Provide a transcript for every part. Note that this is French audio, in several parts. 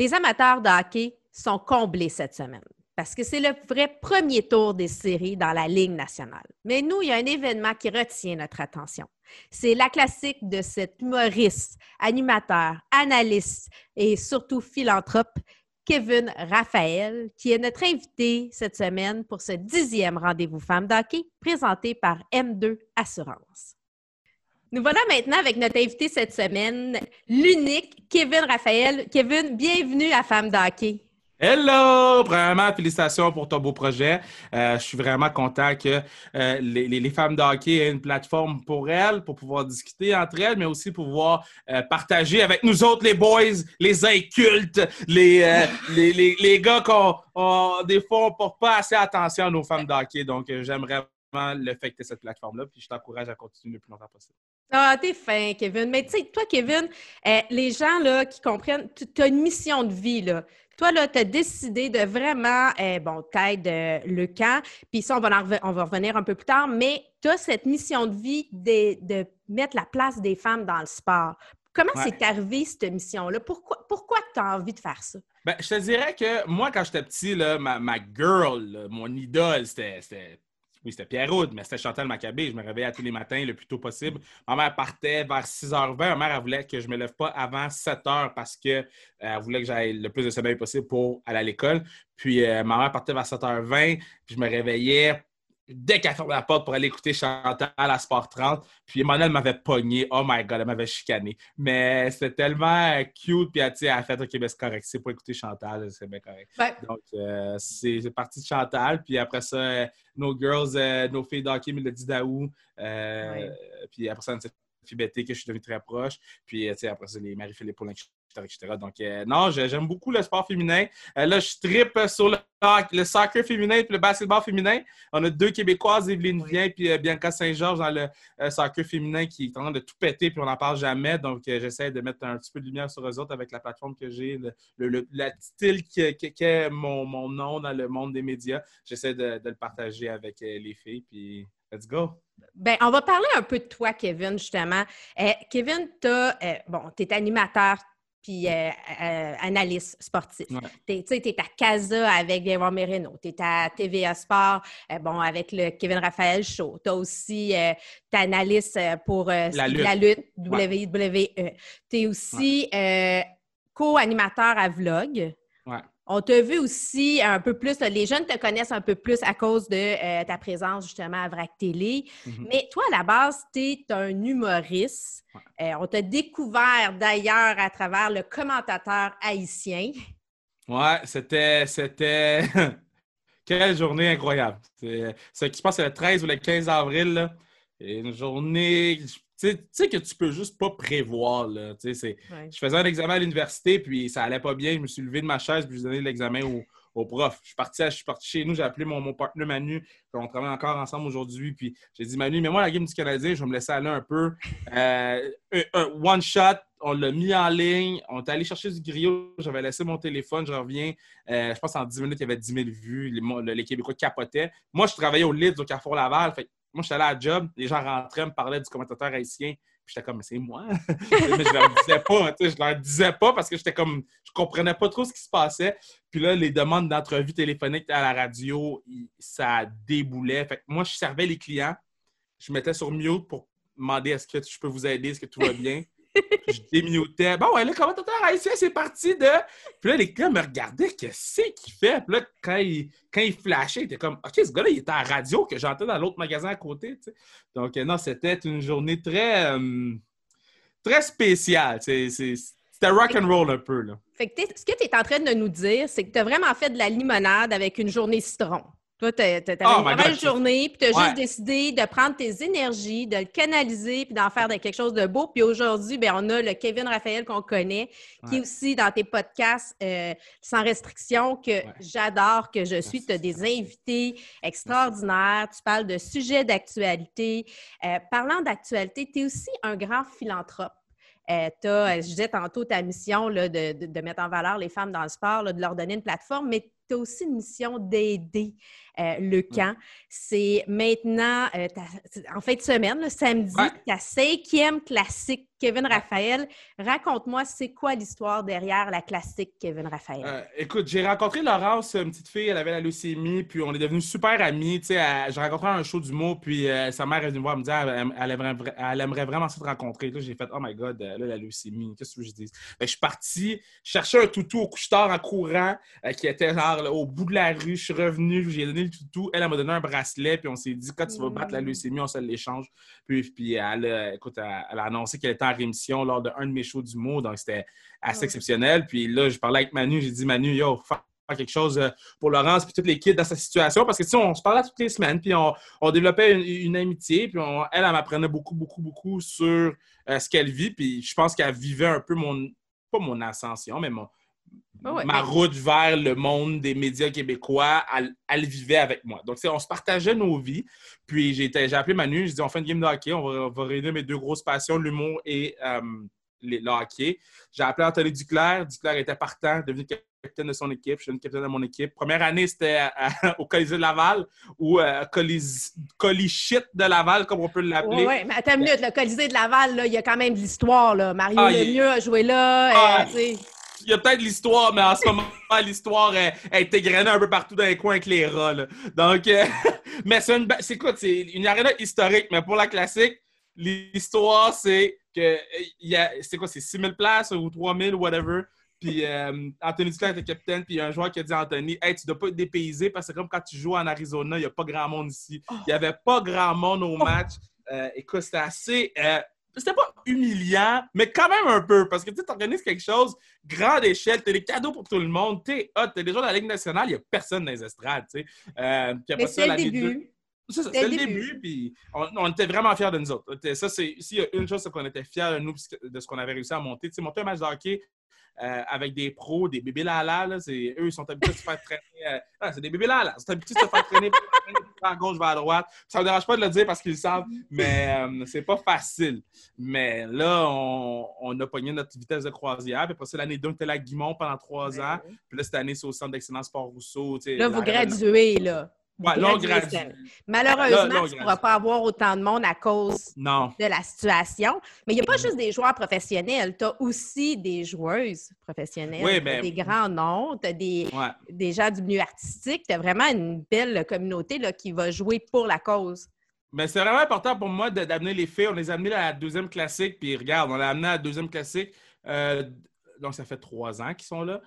Les amateurs de hockey sont comblés cette semaine parce que c'est le vrai premier tour des séries dans la Ligue nationale. Mais nous, il y a un événement qui retient notre attention. C'est la classique de cet humoriste, animateur, analyste et surtout philanthrope, Kevin Raphaël, qui est notre invité cette semaine pour ce dixième rendez-vous Femmes d'hockey présenté par M2 Assurance. Nous voilà maintenant avec notre invité cette semaine, l'unique Kevin Raphaël. Kevin, bienvenue à Femmes d'hockey. Hello! Vraiment, félicitations pour ton beau projet. Euh, je suis vraiment content que euh, les, femmes de hockey aient une plateforme pour elles, pour pouvoir discuter entre elles, mais aussi pour pouvoir euh, partager avec nous autres, les boys, les incultes, les, les, gars qu'on, des fois, on porte pas assez attention à nos femmes de hockey. Donc, j'aimerais vraiment le fait que tu cette plateforme-là, puis je t'encourage à continuer le plus longtemps possible. Ah, t'es fin, Kevin. Mais tu sais, toi, Kevin, euh, les gens là, qui comprennent, tu as une mission de vie. Là. Toi, là, tu as décidé de vraiment, euh, bon, t'aides euh, le camp, puis ça, on va, on va revenir un peu plus tard, mais tu as cette mission de vie de, mettre la place des femmes dans le sport. Comment c'est arrivé, cette mission-là? Pourquoi, pourquoi tu as envie de faire ça? Ben, je te dirais que moi, quand j'étais petit, là, ma, ma girl, mon idole, c'était oui, c'était Pierre Roud, mais c'était Chantal Maccabé. Je me réveillais tous les matins le plus tôt possible. Ma mère partait vers 6h20. Ma mère, elle voulait que je ne me lève pas avant 7h parce qu'elle euh, voulait que j'aille le plus de sommeil possible pour aller à l'école. Puis euh, ma mère partait vers 7h20, puis je me réveillais dès qu'elle fermait la porte pour aller écouter Chantal à Sport 30. Puis Emmanuel m'avait pogné. Oh my God, elle m'avait chicané. Mais c'était tellement cute. Puis elle a fait OK, ben c'est correct. C'est pour écouter Chantal, c'est bien correct. Donc, euh, c'est parti de Chantal. Puis après ça, nos girls, euh, nos filles d'hockey, Mélodie Daou. Euh, puis après ça, Fibetté, que je suis devenu très proche. Puis, après ça, les Marie-Philippe Paulin, etc. Donc, euh, non, j'aime beaucoup le sport féminin. Euh, là, je tripe sur le, soccer féminin et le basketball féminin. On a deux Québécoises, Evelyne Vien et euh, Bianca Saint-Georges dans le soccer féminin qui est en train de tout péter puis on n'en parle jamais. Donc, j'essaie de mettre un petit peu de lumière sur eux autres avec la plateforme que j'ai, le, style qu'est mon, mon nom dans le monde des médias. J'essaie de, le partager avec les filles. Puis, let's go! Ben, on va parler un peu de toi, Kevin, justement. Kevin, tu bon, es animateur, puis euh, euh, analyste sportif. Tu es, à Casa avec Guillaume Merino, tu es à TVA Sport euh, bon, avec le Kevin Raphaël Show. Tu as aussi ta analyste pour la lutte, WWE. Tu es aussi co-animateur à Vlog. On t'a vu aussi un peu plus, les jeunes te connaissent un peu plus à cause de euh, ta présence justement à VRAC Télé. Mm-hmm. Mais toi, à la base, tu es un humoriste. Euh, on t'a découvert d'ailleurs à travers le commentateur haïtien. Ouais, c'était. c'était... Quelle journée incroyable. Ce qui se passe le 13 ou le 15 avril. Là. Une journée, tu sais que tu peux juste pas prévoir. Là, Je faisais un examen à l'université, puis ça allait pas bien. Je me suis levé de ma chaise, puis j'ai donné l'examen au, au, prof. Je suis, parti, je suis parti chez nous, j'ai appelé mon, mon partenaire Manu, on travaille encore ensemble aujourd'hui, puis j'ai dit Manu, mais moi, la game du Canadien, je vais me laisser aller un peu. Euh, un, one shot, on l'a mis en ligne, on est allé chercher du griot, j'avais laissé mon téléphone, je reviens. Euh, je pense en 10 minutes, il y avait 10 000 vues, les, les Québécois capotaient. Moi, je travaillais au Lids au Carrefour Laval, fait moi, j'étais allé à la job, les gens rentraient, me parlaient du commentateur haïtien. Puis j'étais comme, mais c'est moi. mais je leur disais pas, je leur disais pas parce que j'étais comme, je comprenais pas trop ce qui se passait. Puis là, les demandes d'entrevue téléphonique à la radio, ça déboulait. Fait que moi, je servais les clients. Je mettais sur mute pour demander est-ce que je peux vous aider, est-ce que tout va bien? Je démutais. Bon, ouais, le commentateur haïtien, c'est parti de. Puis là, les gars me regardaient, qu'est-ce qu'il fait? Puis là, quand il, quand il flashait, il était comme, OK, ce gars-là, il était à la radio que j'entends dans l'autre magasin à côté. Donc, euh, non, c'était une journée très, euh, très spéciale. C'était rock un peu. Là. Fait que ce que tu es en train de nous dire, c'est que tu as vraiment fait de la limonade avec une journée citron. Toi, tu as, oh une belle journée, puis tu as juste décidé de prendre tes énergies, de le canaliser, puis d'en faire quelque chose de beau. Puis aujourd'hui, ben, on a le Kevin Raphaël qu'on connaît, qui est aussi dans tes podcasts euh, sans restriction, que j'adore, que je suis. Tu as des invités extraordinaires. Tu parles de sujets d'actualité. Euh, parlant d'actualité, tu es aussi un grand philanthrope. Euh, as, je disais tantôt ta mission là, de, de, mettre en valeur les femmes dans le sport, de leur donner une plateforme, mais tu as aussi une mission d'aider euh, le camp. C'est maintenant, euh, en fin de semaine, le samedi, ta cinquième classique Kevin Raphaël. Raconte-moi, c'est quoi l'histoire derrière la classique Kevin Raphaël? Euh, écoute, j'ai rencontré Laurence, une petite fille, elle avait la leucémie, puis on est devenus super amis. J'ai rencontré un show du mot, puis euh, sa mère est venue me voir me dire elle, aimerait, elle aimerait, vraiment se rencontrer. Là, j'ai fait, oh my god, là, la leucémie, qu'est-ce que je dis? je suis parti chercher un toutou au couche-tard en courant, qui était genre au bout de la rue. Je suis revenu, j'ai donné le toutou. Elle, m'a donné un bracelet, puis on s'est dit, quand tu vas battre la mm. leucémie, on se l'échange. Puis, puis elle, écoute, elle, a annoncé qu'elle était en rémission lors d'un de, mes shows d'humour, donc c'était assez exceptionnel. Puis là, je parlais avec Manu, j'ai dit, Manu, yo, faire quelque chose euh, pour Laurence puis toutes les kids dans sa situation parce que tu sais, on se parlait toutes les semaines puis on, développait une, amitié puis elle, elle, m'apprenait beaucoup, beaucoup, beaucoup sur euh, ce qu'elle vit puis je pense qu'elle vivait un peu mon, pas mon ascension, mais mon, ma route vers le monde des médias québécois, elle, vivait avec moi. Donc, on se partageait nos vies. Puis, j'ai appelé Manu, j'ai dit, on fait une game de hockey, on va, réunir mes deux grosses passions, l'humour et euh, le hockey. J'ai appelé Anthony Duclair. Duclair était partant, devenu capitaine de son équipe. Je suis capitaine de mon équipe. Première année, c'était au Colisée de Laval ou euh, Colichit de Laval, comme on peut l'appeler. Oui, mais attends une minute. Le Colisée de Laval, il y a quand même de l'histoire. Mario ah, Lemieux a joué là. Ah, euh, il y a peut-être l'histoire, mais en ce moment, l'histoire est, est égrenée un peu partout dans les coins avec les rats. Donc, euh, mais c'est une, c'est quoi? C'est une arena historique, mais pour la classique, l'histoire, c'est que il y a, c'est quoi? C'est 6000 places ou 3000 ou whatever. Puis euh, Anthony Duclair était capitaine, puis il y a un joueur qui a dit à Anthony Hey, tu dois pas être dépaysé parce que comme quand tu joues en Arizona, il n'y a pas grand monde ici. Il n'y avait pas grand monde au match. Euh, écoute, c'était assez c'était pas humiliant, mais quand même un peu, parce que tu organises quelque chose, grande échelle, t'as des cadeaux pour tout le monde, t'es hot, t'es déjà dans la Ligue nationale, il n'y a personne dans les estrades, tu sais. Euh, mais c'est le début. C'est le début, puis on, était vraiment fiers de nous autres. Ça, c'est, s'il y a une chose, c'est qu'on était fiers de nous, de ce qu'on avait réussi à monter. Tu sais, monter un match de hockey, euh, avec des pros, des bébés là là. eux, ils sont habitués de se faire traîner. Euh, ah, c'est des bébés là Ils sont habitués de se faire traîner à gauche vers droite. Ça ne me dérange pas de le dire parce qu'ils le savent, mais euh, c'est pas facile. Mais là, on, a pogné notre vitesse de croisière. Puis après ça, l'année 2, on était à Guimont pendant trois ans. Puis là, cette année, c'est au Centre d'excellence Port-Rousseau. Là, vous graduez, là. Malheureusement, tu ne pourras pas avoir autant de monde à cause de la situation. Mais il n'y a pas juste des joueurs professionnels, tu as aussi des joueuses professionnelles, oui, ben des grands noms, tu as des, gens du milieu artistique, tu as vraiment une belle communauté là, qui va jouer pour la cause. Mais c'est vraiment important pour moi d'amener les filles. On les a amenées à la deuxième classique, puis regarde, on l'a amené à la deuxième classique. Euh, donc, ça fait trois ans qu'ils sont là.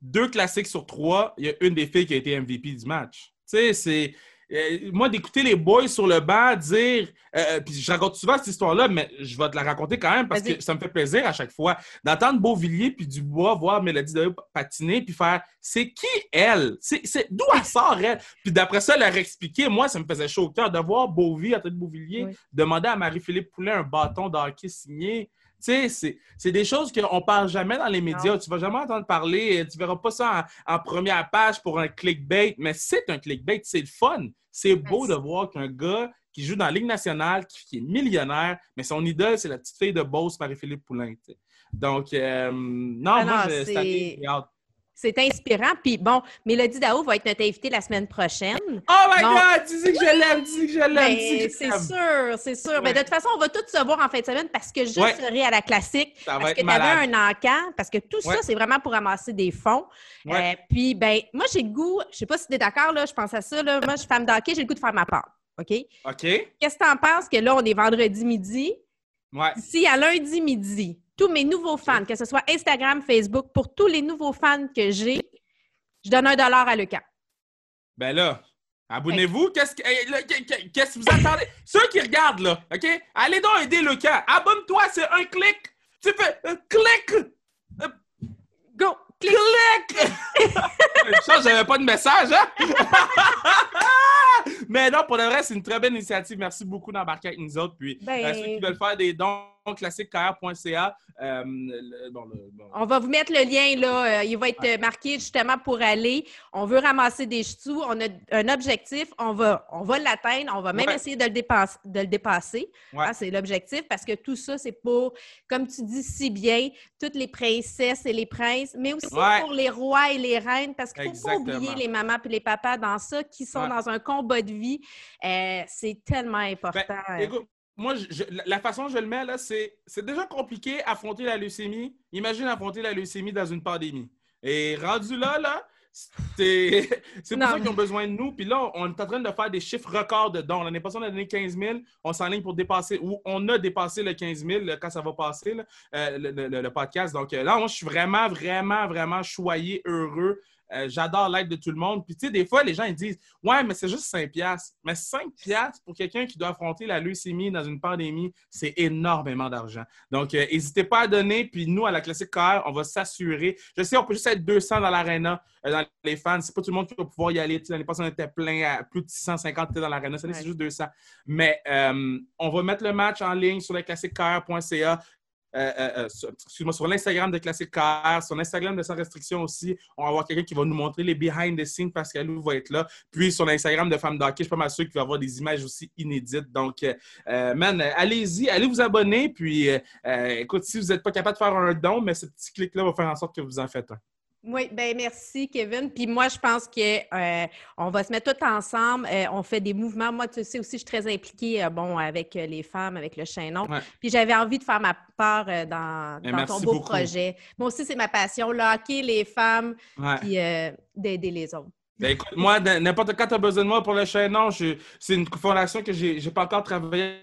Deux classiques sur trois, il y a une des filles qui a été MVP du match. Tu sais, c'est. Euh, moi, d'écouter les boys sur le banc dire. Euh, euh, puis je raconte souvent cette histoire-là, mais je vais te la raconter quand même parce que ça me fait plaisir à chaque fois d'entendre Beauvillier puis Dubois voir Mélodie de patiner puis faire c'est qui elle? C'est D'où elle sort elle? Puis d'après ça, leur expliquer, moi, ça me faisait chaud au cœur de voir Beauville, de Beauvillier, demander à Marie-Philippe Poulin un bâton d'hockey signé. Tu sais, c'est des choses qu'on ne parle jamais dans les médias. Tu ne vas jamais entendre parler. Tu ne verras pas ça en, première page pour un clickbait, mais c'est un clickbait. C'est le fun. C'est beau de voir qu'un gars qui joue dans la Ligue nationale, qui, est millionnaire, mais son idole, c'est la petite fille de Beauce, Marie-Philippe Poulain. Donc, euh, non, ah moi, c'est c'est inspirant. Puis bon, Mélodie Dao va être notre invitée la semaine prochaine. Oh my God! Tu dis que je l'aime, tu dis que je l'aime. C'est sûr, c'est sûr. Mais de toute façon, on va tous se voir en fin de semaine parce que je serai à la classique. Ça parce que tu avais un encan. Parce que tout ça, c'est vraiment pour ramasser des fonds. Euh, puis, ben, moi, j'ai le goût, je sais pas si tu es d'accord, là, je pense à ça. Là, moi, je suis femme d'hockey, j'ai le goût de faire ma part. OK? OK. Qu'est-ce que tu en penses que là, on est vendredi midi? Ouais. Si à lundi midi, tous mes nouveaux fans, que ce soit Instagram, Facebook, pour tous les nouveaux fans que j'ai, je donne un dollar à Lecan. Ben là, abonnez-vous. Qu'est-ce que vous attendez? Ceux qui regardent, là, OK? Allez donc aider Lecan. Abonne-toi, c'est un clic. Tu fais un clic. Go! Clic! clic! Je j'avais pas de message, hein? Mais non, pour le vrai, c'est une très belle initiative. Merci beaucoup d'embarquer avec nous autres. Puis, ben... ceux qui veulent faire des dons, classiquecar.ca. Euh, On va vous mettre le lien là. Euh, il va être marqué justement pour aller. On veut ramasser des sous. On a un objectif. On va, on va l'atteindre. On va même essayer de le, dépasser. De le dépasser. Ah, c'est l'objectif parce que tout ça, c'est pour, comme tu dis si bien, toutes les princesses et les princes, mais aussi pour les rois et les reines parce qu'il ne faut pas oublier les mamans et les papas dans ça qui sont dans un combat de vie. Euh, c'est tellement ben, important. Moi, la façon dont je le mets, là, c'est déjà compliqué affronter la leucémie. Imagine affronter la leucémie dans une pandémie. Et rendu là, là, c'est pour ça qu'ils ont besoin de nous. Puis là, on est en train de faire des chiffres records de dons. L'année passée, on a donné 15 000. On s'enligne pour dépasser, ou on a dépassé le 15 000 quand ça va passer, euh, le, podcast. Donc euh, là, moi, je suis vraiment, vraiment, vraiment choyé, heureux euh, j'adore l'aide de tout le monde. Puis, tu sais, des fois, les gens ils disent Ouais, mais c'est juste 5 piastres. Mais 5 piastres pour quelqu'un qui doit affronter la leucémie dans une pandémie, c'est énormément d'argent. Donc, euh, n'hésitez pas à donner. Puis, nous, à la Classique KR, on va s'assurer. Je sais, on peut juste être 200 dans l'aréna, euh, dans les fans. C'est pas tout le monde qui va pouvoir y aller. L'année passée, on était plein à plus de 650 dans l'aréna. Ça, c'est juste 200. Mais on va mettre le match en ligne sur lesclassiquescar.ca. Euh, euh, euh, excuse-moi, sur l'Instagram de Classique KR, sur l'Instagram de Sans Restriction aussi. On va avoir quelqu'un qui va nous montrer les behind the scenes parce qu'elle va être là. Puis sur l'Instagram de Femmes d'Hockey, je suis pas mal sûr qu'il va y avoir des images aussi inédites. Donc, man, allez-y, allez vous abonner. Puis, écoute, si vous n'êtes pas capable de faire un don, mais ce petit clic-là va faire en sorte que vous en faites un. Oui, ben merci, Kevin. Puis moi, je pense qu'on euh, va se mettre tout ensemble. Euh, on fait des mouvements. Moi, tu sais aussi, je suis très impliquée euh, bon, avec les femmes, avec le chaînon. Puis j'avais envie de faire ma part dans, dans ton beau projet. Moi aussi, c'est ma passion, le hockey, les femmes, puis d'aider les autres. Ben écoute, moi, n'importe quand tu as besoin de moi pour le chaînon, c'est une fondation que j'ai n'ai pas encore travaillé.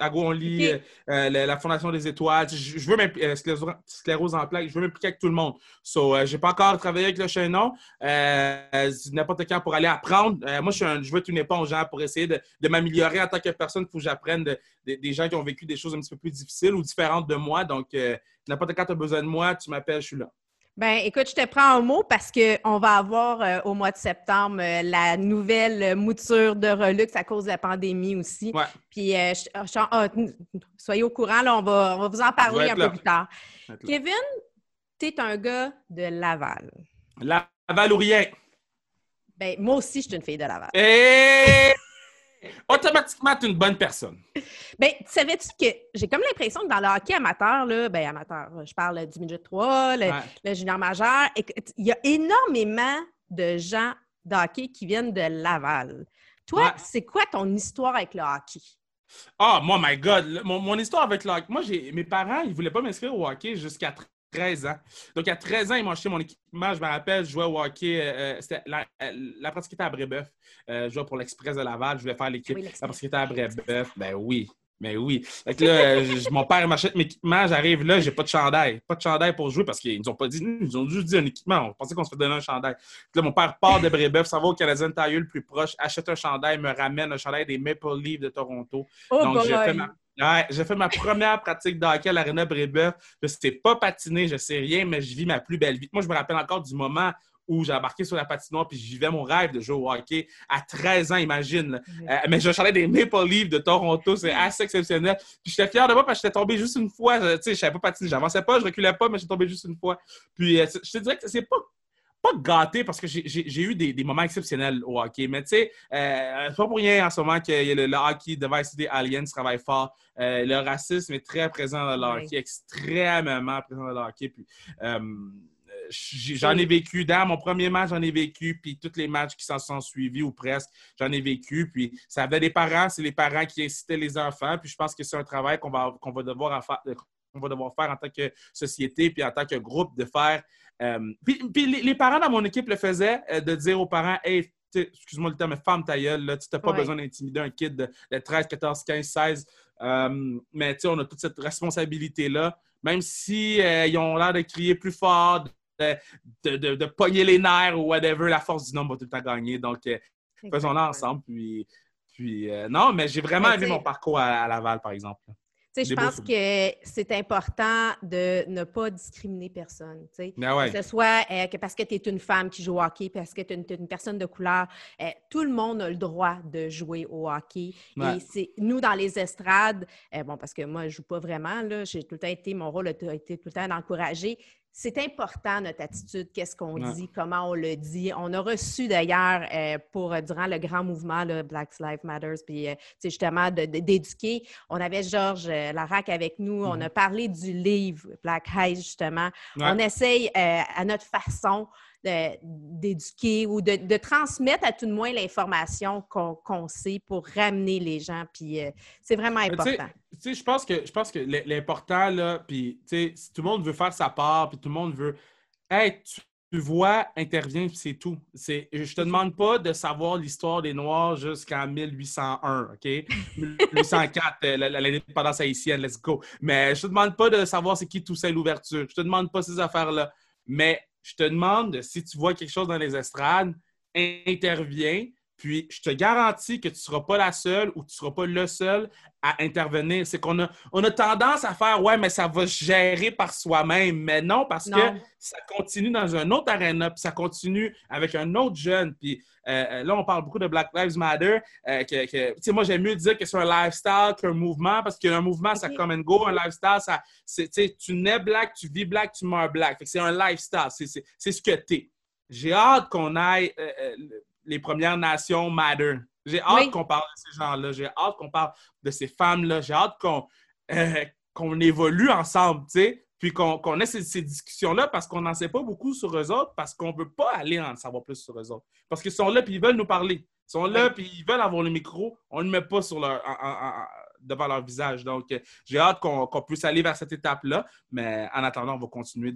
À Go, on lit euh, la, Fondation des étoiles. Je, veux m'impliquer, euh, sclérose en plaques, je veux m'impliquer avec tout le monde. So, euh, j'ai pas encore travaillé avec le chaînon. n'importe quand pour aller apprendre. moi, je, un, je veux être une éponge hein, pour essayer de, m'améliorer en tant que personne. Il faut que j'apprenne des gens qui ont vécu des choses un petit peu plus difficiles ou différentes de moi. Donc, n'importe quand tu as besoin de moi, tu m'appelles, je suis là. Ben, écoute, je te prends un mot parce qu'on va avoir euh, au mois de septembre euh, la nouvelle mouture de Relux à cause de la pandémie aussi. Puis, euh, ah, soyez au courant, là, on va, on va vous en parler un peu plus tard. Kevin, tu es un gars de Laval. Laval ou rien? Ben, moi aussi, je suis une fille de Laval. Et... Automatiquement, tu es une bonne personne. Bien, savais-tu que j'ai comme l'impression que dans le hockey amateur, là, ben amateur, je parle du midget 3, le, junior majeur, il y a énormément de gens de hockey qui viennent de Laval. Toi, c'est quoi ton histoire avec le hockey? Ah, moi, my God! Mon, histoire avec le hockey. Moi, mes parents, ils ne voulaient pas m'inscrire au hockey jusqu'à 13 ans. Donc, à 13 ans, ils m'ont acheté mon équipement. Je me rappelle, je jouais au hockey. Euh, euh, c'était la, euh, la pratique était à Brébeuf. je jouais pour l'Express de Laval. Je voulais faire l'équipe. la pratique était à Brébeuf. Ben oui. Ben oui. Fait là, mon père m'achète mes équipements, j'arrive là, j'ai pas de chandail. Pas de chandail pour jouer parce qu'ils nous ont pas dit, ils ont juste dit un équipement. On pensait qu'on se fait donner un chandail. là, mon père part de Brébeuf, ça va au Canadien Tire le plus proche, achète un chandail, me ramène un chandail des Maple Leafs de Toronto. Oh Donc, j'ai fait ma j'ai fait ma première pratique de hockey à l'Arena Brébeuf. Je sais pas patiner, je ne sais rien, mais je vis ma plus belle vie. Moi, je me rappelle encore du moment où j'ai embarqué sur la patinoire puis je vivais mon rêve de jouer au hockey à 13 ans, imagine. Euh, mais je chantais des Maple Leafs de Toronto, c'est assez exceptionnel. Puis j'étais fier de moi parce que j'étais tombé juste une fois. Tu sais, je savais pas patiner, j'avançais pas, je reculais pas, mais j'étais tombé juste une fois. Puis euh, je te dirais que c'est pas pas gâté parce que j'ai eu des, moments exceptionnels au hockey, mais tu sais, euh, c'est pas pour rien en ce moment que le, le hockey Diversity Alliance travaille fort. Euh, le racisme est très présent dans le hockey, extrêmement présent dans le hockey. Puis, euh, j'en ai vécu dans mon premier match, j'en ai vécu, puis tous les matchs qui s'en sont suivis ou presque, j'en ai vécu. Puis ça avait des parents, c'est les parents qui incitaient les enfants. Puis je pense que c'est un travail qu'on va, qu'on va devoir faire va devoir faire en tant que société puis en tant que groupe de faire euh, puis, les, parents dans mon équipe le faisaient, euh, de dire aux parents Hey, excuse-moi le terme, mais femme ta gueule, là, tu n'as pas besoin d'intimider un kid de, 13, 14, 15, 16. mais on a toute cette responsabilité-là. Même si euh, ils ont l'air de crier plus fort, de, de, pogner les nerfs ou whatever, la force du nombre va tout le temps gagner. Donc, faisons-le ensemble. Puis, puis non, mais j'ai vraiment aimé mon parcours à Laval, par exemple je pense que c'est important de ne pas discriminer personne. Que ce soit euh, que parce que tu es une femme qui joue au hockey, parce que tu es une, personne de couleur, euh, tout le monde a le droit de jouer au hockey. Et c'est nous, dans les estrades, euh, bon, parce que moi, je ne joue pas vraiment, j'ai tout le temps été, mon rôle a été tout le temps d'encourager c'est important notre attitude, qu'est-ce qu'on dit, comment on le dit. On a reçu d'ailleurs euh, pour euh, durant le grand mouvement Black Lives Matter, puis euh, justement d'éduquer. On avait Georges Larac avec nous. On mm-hmm. a parlé du livre Black Eyes justement. On essaye à notre façon d'éduquer ou de, transmettre à tout de moins l'information qu'on sait pour ramener les gens. Puis euh, c'est vraiment important. Tu sais, je pense que, je pense que l'important, là, puis si tout le monde veut faire sa part, puis tout le monde veut. Hey, tu, vois, interviens, puis c'est tout. Je te demande pas de savoir l'histoire des Noirs jusqu'en 1801, OK? 1804, euh, l'indépendance haïtienne, let's go. Mais je te demande pas de savoir c'est qui Toussaint l'ouverture. Je te demande pas ces affaires-là. Mais je te demande si tu vois quelque chose dans les estrades, interviens. Puis je te garantis que tu ne seras pas la seule ou tu ne seras pas le seul à intervenir. C'est qu'on a, on a tendance à faire Ouais, mais ça va se gérer par soi-même. Mais non, parce que ça continue dans un autre arena, puis ça continue avec un autre jeune. Puis euh, euh, là, on parle beaucoup de Black Lives Matter. Euh, que, moi, j'aime mieux dire que c'est un lifestyle qu'un mouvement, parce qu'un mouvement, ça come and go. Un lifestyle, ça, tu nais black, tu vis black, tu meurs black. C'est un lifestyle. C'est ce que tu es. J'ai hâte qu'on aille les Premières Nations matter. J'ai hâte qu'on parle de ces gens-là. J'ai hâte qu'on parle de ces femmes-là. J'ai hâte qu'on qu'on évolue ensemble, tu sais puis qu'on ait ces, discussions-là parce qu'on n'en sait pas beaucoup sur eux autres, parce qu'on ne veut pas aller en savoir plus sur eux autres. Parce qu'ils sont là, puis ils veulent nous parler. Ils sont là, puis ils veulent avoir le micro. On ne le met pas sur leur, devant leur visage. Donc, euh, j'ai hâte qu'on puisse aller vers cette étape-là. Mais en attendant, on va continuer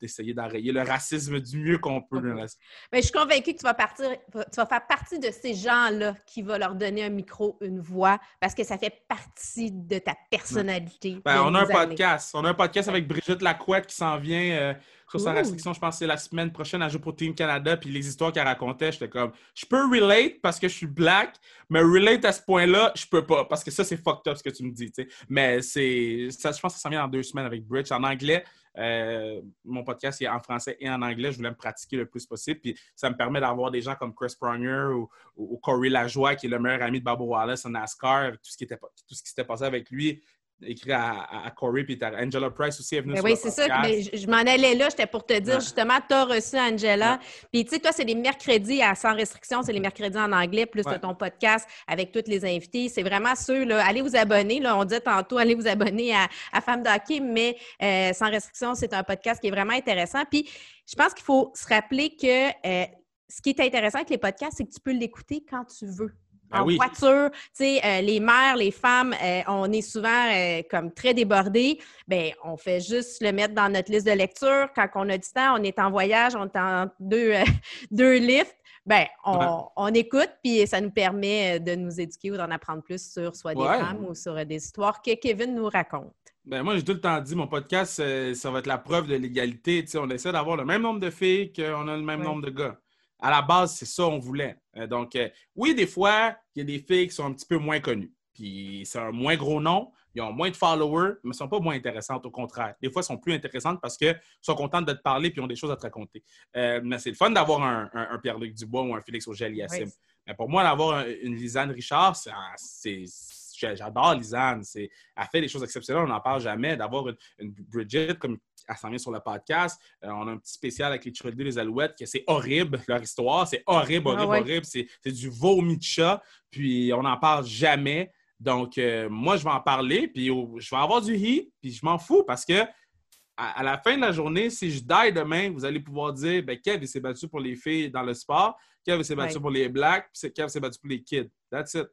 d'essayer d'enrayer le racisme du mieux qu'on peut. Mais je suis convaincue que tu vas, partir, tu vas faire partie de ces gens-là qui vont leur donner un micro, une voix, parce que ça fait partie de ta personnalité. Ben, on a un podcast. On a un podcast avec Brigitte Lacouette qui s'en vient. Euh, sur sa restriction, je pense que c'est la semaine prochaine à jouer pour Team Canada. Puis les histoires qu'elle racontait, j'étais comme, je peux relate parce que je suis black, mais relate à ce point-là, je peux pas. Parce que ça, c'est fucked up ce que tu me dis. Mais c'est, ça, je pense que ça s'en vient dans deux semaines avec Bridge. En anglais, euh, mon podcast est en français et en anglais. Je voulais me pratiquer le plus possible. Puis ça me permet d'avoir des gens comme Chris Pronger ou, Corey Lajoie, qui est le meilleur ami de Bobo Wallace en NASCAR. Tout ce qui, était, tout ce qui s'était passé avec lui, écrit à, Corey, puis Angela Price aussi est venue ben sur Oui, c'est ça. Mais je, m'en allais là, j'étais pour te dire, justement, tu as reçu Angela. Puis, tu sais, toi, c'est les mercredis à Sans restriction, c'est les mercredis en anglais, plus de ton podcast avec tous les invités. C'est vraiment ceux, là, allez vous abonner. Là, on dit tantôt, allez vous abonner à, à Femmes d'Hockey, mais euh, Sans restriction, c'est un podcast qui est vraiment intéressant. Puis, je pense qu'il faut se rappeler que euh, ce qui est intéressant avec les podcasts, c'est que tu peux l'écouter quand tu veux. Ben en voiture. Tu sais, euh, les mères, les femmes, euh, on est souvent euh, comme très débordés. Bien, on fait juste le mettre dans notre liste de lecture. Quand on a du temps, on est en voyage, on est en deux, deux lifts. Bien, on, écoute, puis ça nous permet de nous éduquer ou d'en apprendre plus sur soit des femmes ou sur des histoires que Kevin nous raconte. Ben moi, j'ai tout le temps dit, mon podcast, ça va être la preuve de l'égalité. On essaie d'avoir le même nombre de filles qu'on a le même nombre de gars à la base, c'est ça qu'on voulait. Euh, donc, euh, oui, des fois, il y a des filles qui sont un petit peu moins connues. Puis c'est un moins gros nom, ils ont moins de followers, mais ne sont pas moins intéressantes, au contraire. Des fois, elles sont plus intéressantes parce qu'elles sont contentes de te parler et ont des choses à te raconter. Euh, mais c'est le fun d'avoir un, Pierre-Luc Dubois ou un Félix auger Mais pour moi, d'avoir une Lisanne Richard, c'est j'adore Lisanne. Elle fait des choses exceptionnelles, on n'en parle jamais. D'avoir une, Bridget comme elle s'en vient sur le podcast. Euh, on a un petit spécial avec les et les Alouettes, que c'est horrible, leur histoire. C'est horrible, horrible, ah horrible. C'est du vomi de chat. Puis on n'en parle jamais. Donc, euh, moi, je vais en parler, puis je vais avoir du hit, puis je m'en fous parce que à, la fin de la journée, si je die demain, vous allez pouvoir dire ben, Kev s'est battu pour les filles dans le sport, Kev s'est battu pour les blacks, puis Kev s'est battu pour les kids. That's it.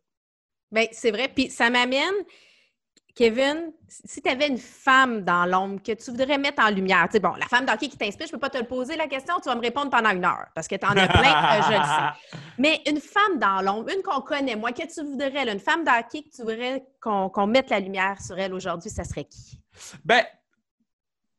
Bien, c'est vrai. Puis ça m'amène, Kevin, si tu avais une femme dans l'ombre que tu voudrais mettre en lumière, tu sais, bon, la femme d'hockey qui t'inspire, je ne peux pas te le poser la question, tu vas me répondre pendant une heure parce que tu en as plein, euh, je le sais. Mais une femme dans l'ombre, une qu'on connaît, moi, que tu voudrais, une femme d'hockey que tu voudrais qu'on mette la lumière sur elle aujourd'hui, ça serait qui? Ben,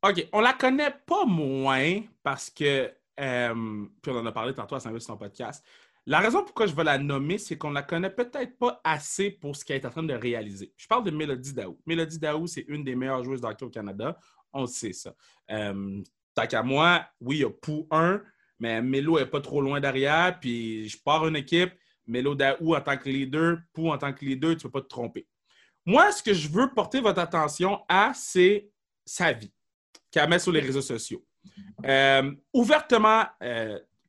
OK, on la connaît pas moins parce que, euh, puis on en a parlé tantôt à Saint-Louis podcast, la raison pourquoi je veux la nommer, c'est qu'on ne la connaît peut-être pas assez pour ce qu'elle est en train de réaliser. Je parle de Mélodie Daou. Mélodie Daou, c'est une des meilleures joueuses d'hockey au Canada. On sait, ça. Euh, tant qu'à moi, oui, il y a Pou 1, mais Mélo n'est pas trop loin derrière. Puis je pars une équipe, Mélo Daou en tant que leader, Pou en tant que leader, tu ne peux pas te tromper. Moi, ce que je veux porter votre attention à, c'est sa vie qu'elle met sur les réseaux sociaux. ouvertement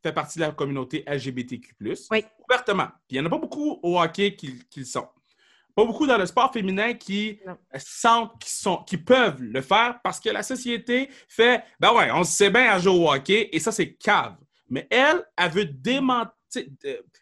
fait partie de la communauté LGBTQ. Oui. Ouvertement. Puis il n'y en a pas beaucoup au hockey qui, qui sont. Pas beaucoup dans le sport féminin qui sentent qu'ils sont, qui peuvent le faire parce que la société fait Ben ouais, on sait bien à jouer au hockey et ça, c'est cave. Mais elle, elle veut démentir,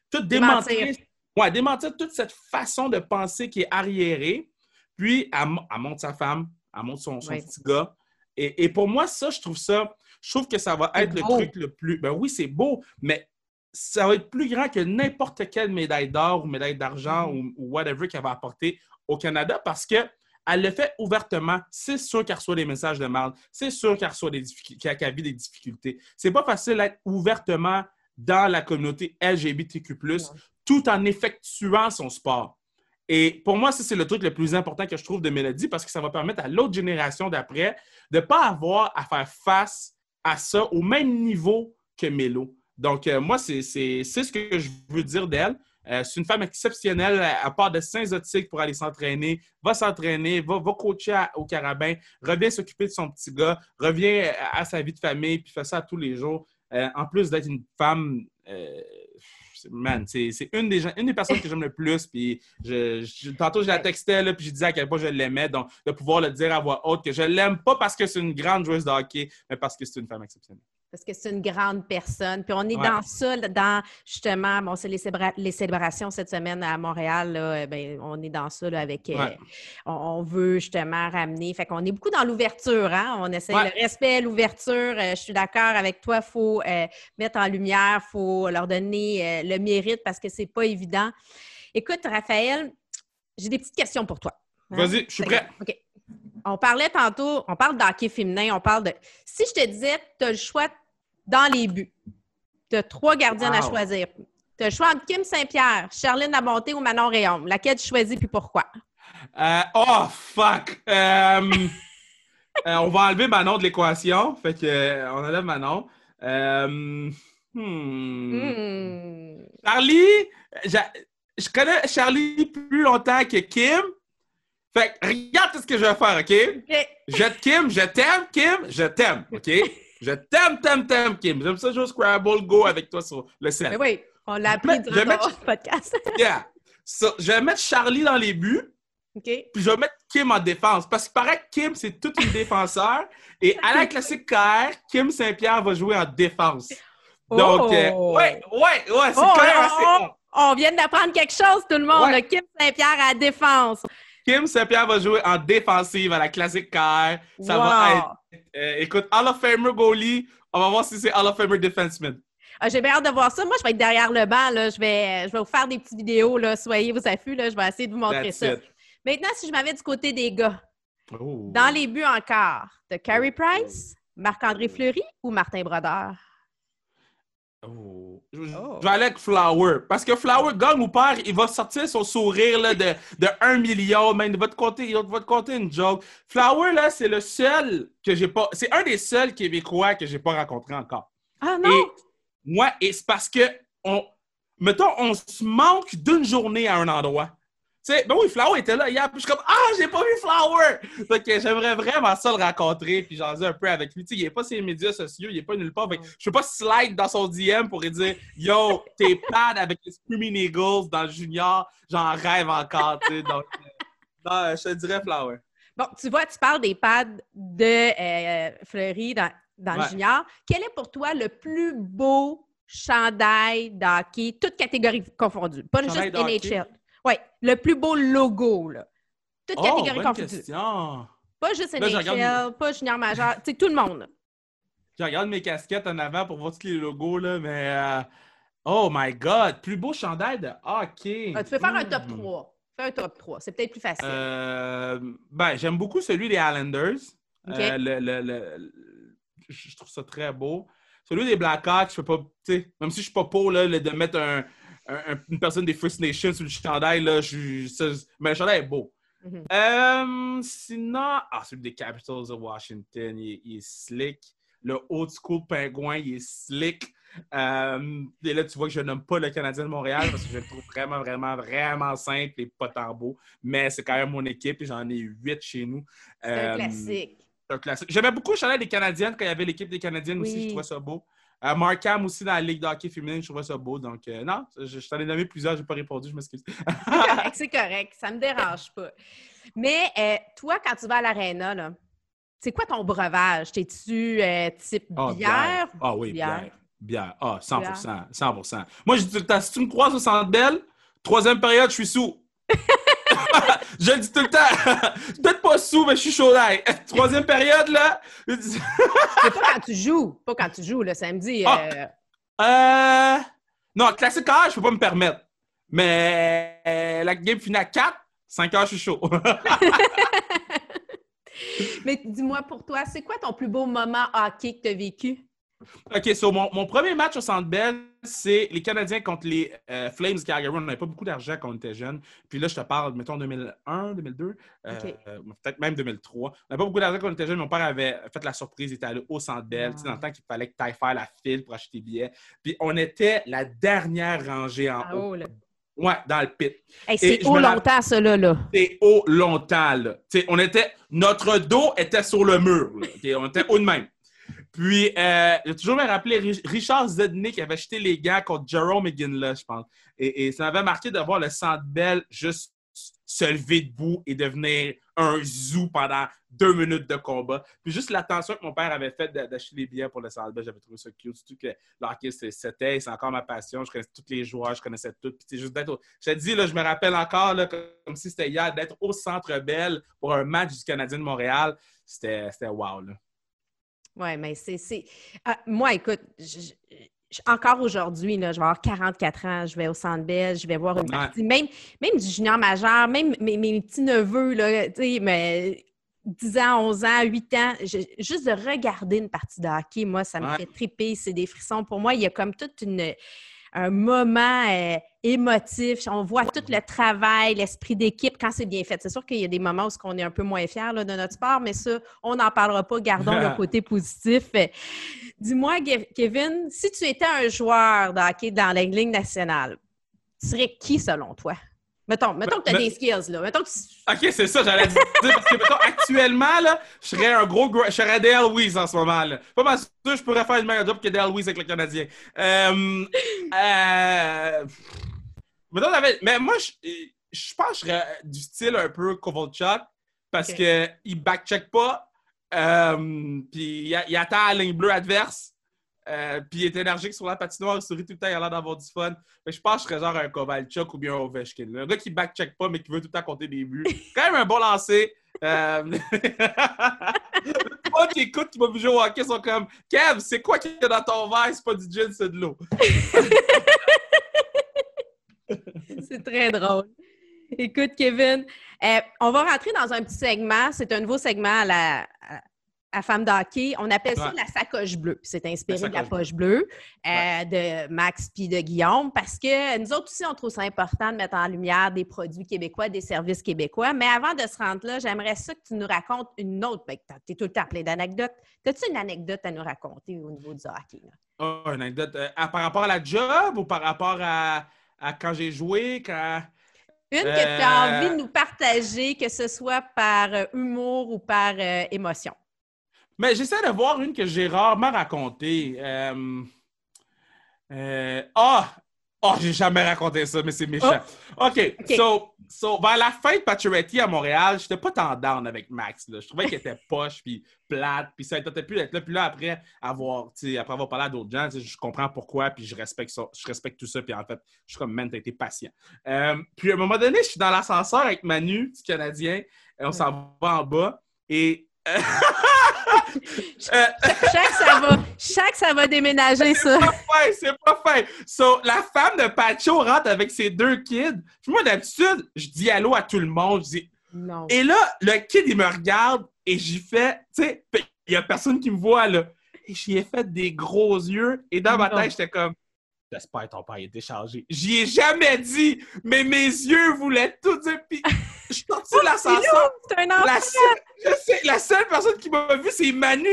tout démentir. Ouais, démentir toute cette façon de penser qui est arriérée. Puis, elle, montre sa femme, elle montre son, petit gars. Et, et, pour moi, ça, je trouve ça, je trouve que ça va être le truc le plus. Ben oui, c'est beau, mais ça va être plus grand que n'importe quelle médaille d'or ou médaille d'argent mm-hmm. ou, whatever qu'elle va apporter au Canada parce que elle le fait ouvertement. C'est sûr qu'elle reçoit des messages de mal. C'est sûr qu'elle reçoit des difficultés, qu'elle vit des difficultés. C'est pas facile d'être ouvertement dans la communauté LGBTQ+, tout en effectuant son sport. Et pour moi, ça, c'est le truc le plus important que je trouve de Mélodie parce que ça va permettre à l'autre génération d'après de ne pas avoir à faire face à ça au même niveau que Mélo. Donc, euh, moi, c'est ce que je veux dire d'elle. Euh, c'est une femme exceptionnelle. À part de Saint-Zotique pour aller s'entraîner, va s'entraîner, va, va coacher au carabin, revient s'occuper de son petit gars, revient à, sa vie de famille, puis fait ça tous les jours. Euh, en plus d'être une femme man, c'est une des, personnes que j'aime le plus. Puis tantôt, je la textais, puis je disais à quel point je l'aimais. Donc, de pouvoir le dire à voix haute que je l'aime pas parce que c'est une grande joueuse de hockey, mais parce que c'est une femme exceptionnelle parce que c'est une grande personne. Puis on est dans ça, dans justement, bon, c'est les, célébrations cette semaine à Montréal. Là, ben, on est dans ça avec. Euh, on, veut justement ramener. Fait qu'on est beaucoup dans l'ouverture. Hein? On essaie le respect, l'ouverture. Euh, je suis d'accord avec toi. Il faut euh, mettre en lumière, il faut leur donner le mérite parce que c'est pas évident. Écoute, Raphaël, j'ai des petites questions pour toi. Hein? Vas-y, je suis prêt. OK. On parlait tantôt, on parle d'hockey féminin, on parle de. Si je te disais, tu as le choix dans les buts. Tu as trois gardiennes à choisir. Tu as le choix entre Kim Saint-Pierre, Charline Labonté ou Manon Réaume. Laquelle tu choisis puis pourquoi? Euh, oh, fuck! Euh, euh, on va enlever Manon de l'équation. Fait que on enlève Manon. Hmm. Hmm. Charlie, je connais Charlie plus longtemps que Kim. Fait que regarde ce que je vais faire, OK? Je Kim, je t'aime, Kim, je t'aime, OK? Je t'aime, t'aime, t'aime, Kim. J'aime ça jouer au Scrabble, go avec toi sur le set. Mais oui, on l'a appris durant mettre... podcast. yeah. je vais mettre Charlie dans les buts. OK. Puis je vais mettre Kim en défense. Parce qu'il paraît que Kim, c'est toute une défenseur. Et à la classique KR, Kim Saint-Pierre va jouer en défense. Donc, euh, oh. ouais, ouais, ouais, c'est oh, clair. On, on, vient d'apprendre quelque chose, tout le monde. Kim Saint-Pierre à la défense. Kim Saint-Pierre va jouer en défensive à la classique KR. Ça va être euh, écoute, Hall of Famer goalie, on va voir si c'est Hall of Famer defenseman. Ah, J'ai bien hâte de voir ça. Moi, je vais être derrière le banc. Là. Je, vais, je vais vous faire des petites vidéos. Là. Soyez vous affûts. Là. Je vais essayer de vous montrer ça. Maintenant, si je m'avais du côté des gars, oh. dans les buts encore, de Carey Price, Marc-André Fleury ou Martin Brodeur? Oh. Je, vais aller avec Flower. Parce que Flower, gagne ou père, il va sortir son sourire là, de, de 1 million. Mais de votre côté, il va te compter une joke. Flower, là, c'est le seul que j'ai pas. C'est un des seuls Québécois que j'ai pas rencontré encore. Ah non! Et, moi, et c'est parce que on. Mettons, on se manque d'une journée à un endroit sais, ben oui, Flower était là hier, puis je suis comme Ah, j'ai pas vu Flower! Donc, j'aimerais vraiment ça le rencontrer, puis j'en dis un peu avec lui. Tu sais, il n'est pas sur les médias sociaux, il n'est pas nulle part. Fait je peux pas slide dans son DM pour lui dire Yo, t'es pad avec les Screaming Eagles dans le junior, j'en rêve encore, tu sais. Donc, non, je te dirais Flower. Bon, tu vois, tu parles des pads de euh, Fleury dans, dans le junior. Quel est pour toi le plus beau chandail d'hockey, toutes catégories confondues, pas juste NHL? Oui, le plus beau logo, là. Toute oh, catégorie confondue. Pas juste NHL, pas junior majeur, tu sais, tout le monde. Je regarde mes casquettes en avant pour voir tous les logos, là, mais... Euh, oh my God! Plus beau chandail de hockey! Ah, tu peux faire un top 3. Hmm. Fais un top 3. C'est peut-être plus facile. Euh, ben, j'aime beaucoup celui des Islanders. Euh, le, le, le, je trouve ça très beau. Celui des Blackhawks, je peux pas... Même si je suis pas pour là, de mettre un une personne des First Nations sur le chandail, là, je, mais le chandail est beau. Mm-hmm. Euh, sinon, ah, celui des Capitals de Washington, il, est slick. Le old school pingouin, il est slick. Euh, et là, tu vois que je nomme pas le Canadien de Montréal parce que je le trouve vraiment, vraiment, vraiment simple et pas tant beau. Mais c'est quand même mon équipe et j'en ai huit chez nous. C'est un euh, un classique. J'aimais beaucoup le chandail des Canadiennes quand il y avait l'équipe des Canadiennes aussi, je trouvais ça beau. Euh, Markham aussi dans la Ligue de hockey féminine, je trouvais ça beau. Donc, euh, non, je, t'en ai nommé plusieurs, je n'ai pas répondu, je m'excuse. c'est correct, c'est correct, ça ne me dérange pas. Mais euh, toi, quand tu vas à l'aréna, c'est quoi ton breuvage? T'es-tu type ah, bière? Ah oui, bière? Bière. Ah, 100 100 Moi, je dis si tu me croises au centre belle, troisième période, je suis sous. je le dis tout le temps. Peut-être pas sous, mais je suis chaud d'ail. Troisième période, là. c'est pas quand tu joues. Pas quand tu joues, le samedi. Ah. Euh... Euh... Non, classique heure, je peux pas me permettre. Mais euh, la game finit à 4, 5 heures, je suis chaud. mais dis-moi pour toi, c'est quoi ton plus beau moment hockey que tu as vécu? OK, so mon, mon, premier match au Centre Bell, c'est les Canadiens contre les euh, Flames Calgary. On n'avait pas beaucoup d'argent quand on était jeunes. Puis là, je te parle, mettons, 2001, 2002, euh, peut-être même 2003. On n'avait pas beaucoup d'argent quand on était jeunes. Mon père avait fait la surprise, il était allé au Centre Bell, dans le temps qu'il fallait que tu ailles faire la file pour acheter des billets. Puis on était la dernière rangée en ah, haut. Ouais, dans le pit. c'est haut longtemps, cela, là. C'est haut longtemps, là. on était... Notre dos était sur le mur, On était haut de même. Puis, euh, j'ai toujours me rappelé Richard Zednik qui avait acheté les gars contre Jerome McGinley, je pense. Et, ça m'avait marqué de voir le Centre Bell juste se lever debout et devenir un zoo pendant deux minutes de combat. Puis juste l'attention que mon père avait faite d'acheter les billets pour le Centre Bell, j'avais trouvé ça cute. Surtout que l'hockey, c'était, c'est encore ma passion. Je connaissais tous les joueurs, je connaissais tout. Puis juste d'être... Je te dis, là, je me rappelle encore, là, comme si c'était hier, d'être au Centre Bell pour un match du Canadien de Montréal. C'était, wow. Oui, mais c'est. Ah, moi, écoute, encore aujourd'hui, je vais avoir 44 ans, je vais au Centre Bell, je vais voir une partie, même, même du junior majeur, même mes, petits-neveux, mais 10 ans, 11 ans, 8 ans, juste de regarder une partie de hockey, moi, ça me fait triper, c'est des frissons. Pour moi, il y a comme toute une un moment euh, émotif. On voit tout le travail, l'esprit d'équipe quand c'est bien fait. C'est sûr qu'il y a des moments où on est un peu moins fier de notre sport, mais ça, on n'en parlera pas. Gardons le côté positif. Dis-moi, Kevin, si tu étais un joueur de hockey dans la Ligue nationale, tu serais qui selon toi? Mettons, mettons que tu as des skills, là. Mettons que OK, c'est ça, j'allais dire. Parce que, mettons, actuellement, là, je serais un gros... Je serais Dale Weiss en ce moment, là. Pas mal sûr je pourrais faire une meilleure job que Dale Weiss avec le Canadien. Euh... euh... Mettons, mais moi, je, je pense que je serais du style un peu Kovalchuk parce qu'il ne backcheck pas. Euh, puis il, il attend la ligne bleue adverse. Euh, puis il est énergique sur la patinoire, il sourit tout le temps, il a l'air d'avoir du fun. Mais je pense que je serais genre un Kovalchuk ou bien un Ovechkin. Un gars qui backcheck pas, mais qui veut tout le temps compter des buts. Quand même un bon lancer. Euh... Les qui écoutent, qui m'ont vu jouer au hockey sont comme Kev, c'est quoi qu'il y a dans ton verre? C'est pas du gin, c'est de l'eau. c'est très drôle. Écoute, Kevin, euh, on va rentrer dans un petit segment. C'est un nouveau segment à la, à Femme d'hockey. On appelle ça la sacoche bleue. C'est inspiré de la poche bleue, euh, de Max puis de Guillaume parce que nous autres aussi, on trouve ça important de mettre en lumière des produits québécois, des services québécois. Mais avant de se rendre là, j'aimerais ça que tu nous racontes une autre. Ben, tu es tout le temps plein d'anecdotes. As-tu une anecdote à nous raconter au niveau du hockey? Oh, une anecdote euh, par rapport à la job ou par rapport à, quand j'ai joué? Quand... Une que tu as envie de euh, nous partager, que ce soit par humour ou par émotion. Mais j'essaie de voir une que j'ai rarement racontée. Euh... Euh... Ah! Oh, j'ai jamais raconté ça, mais c'est méchant. Oh. OK, So, so, vers la fin de Pacioretty à Montréal, j'étais pas tant down avec Max. Là. Je trouvais qu'il était poche, puis plate, puis ça n'était plus d'être là. Puis là, après avoir, après avoir parlé à d'autres gens, je comprends pourquoi, puis je respecte, ça, je respecte tout ça, puis en fait, je suis comme, man, t'as été patient. Euh, puis à un moment donné, je suis dans l'ascenseur avec Manu, du Canadien, et on s'en va en bas, et... chaque, ça va, chaque, ça va déménager, ça. C'est pas fin, c'est pas fin. So, la femme de Pacho rentre avec ses deux kids. moi, d'habitude, je dis allô à tout le monde. Je dis... Non. Et là, le kid, il me regarde et j'y fais, tu sais, il y a personne qui me voit, là. Et j'y ai fait des gros yeux. Et dans ma tête, j'étais comme, J'espère que ton père est déchargé. J'y ai jamais dit, mais mes yeux voulaient tout dire. Puis je suis sorti de l'ascenseur. La, seule, la seule personne qui m'a vu, c'est Manu.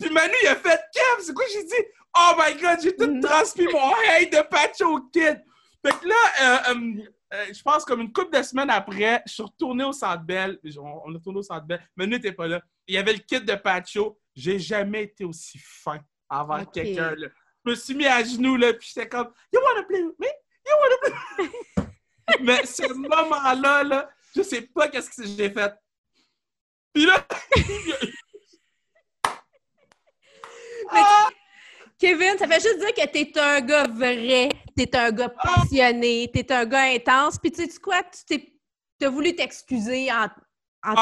Puis Manu, il a fait Kev, c'est quoi j'ai dit? Oh my god, j'ai tout transmis mon hate de Pacho Kid. Fait que là, euh, euh, euh, je pense comme une couple de semaines après, je suis retourné au Centre Bell. On, est retourné au Centre Bell. Manu n'était pas là. Il y avait le kit de Pacho. J'ai jamais été aussi fin avant quelqu'un. Je me suis mis à genoux, là, puis j'étais comme « You wanna play with me? You wanna play Mais ce moment-là, là, je sais pas qu'est-ce que j'ai fait. Puis là... ah! Kevin, ça fait juste dire que t'es un gars vrai, t'es un gars passionné, t'es un gars intense, puis tu sais quoi, tu t'es, voulu t'excuser en, en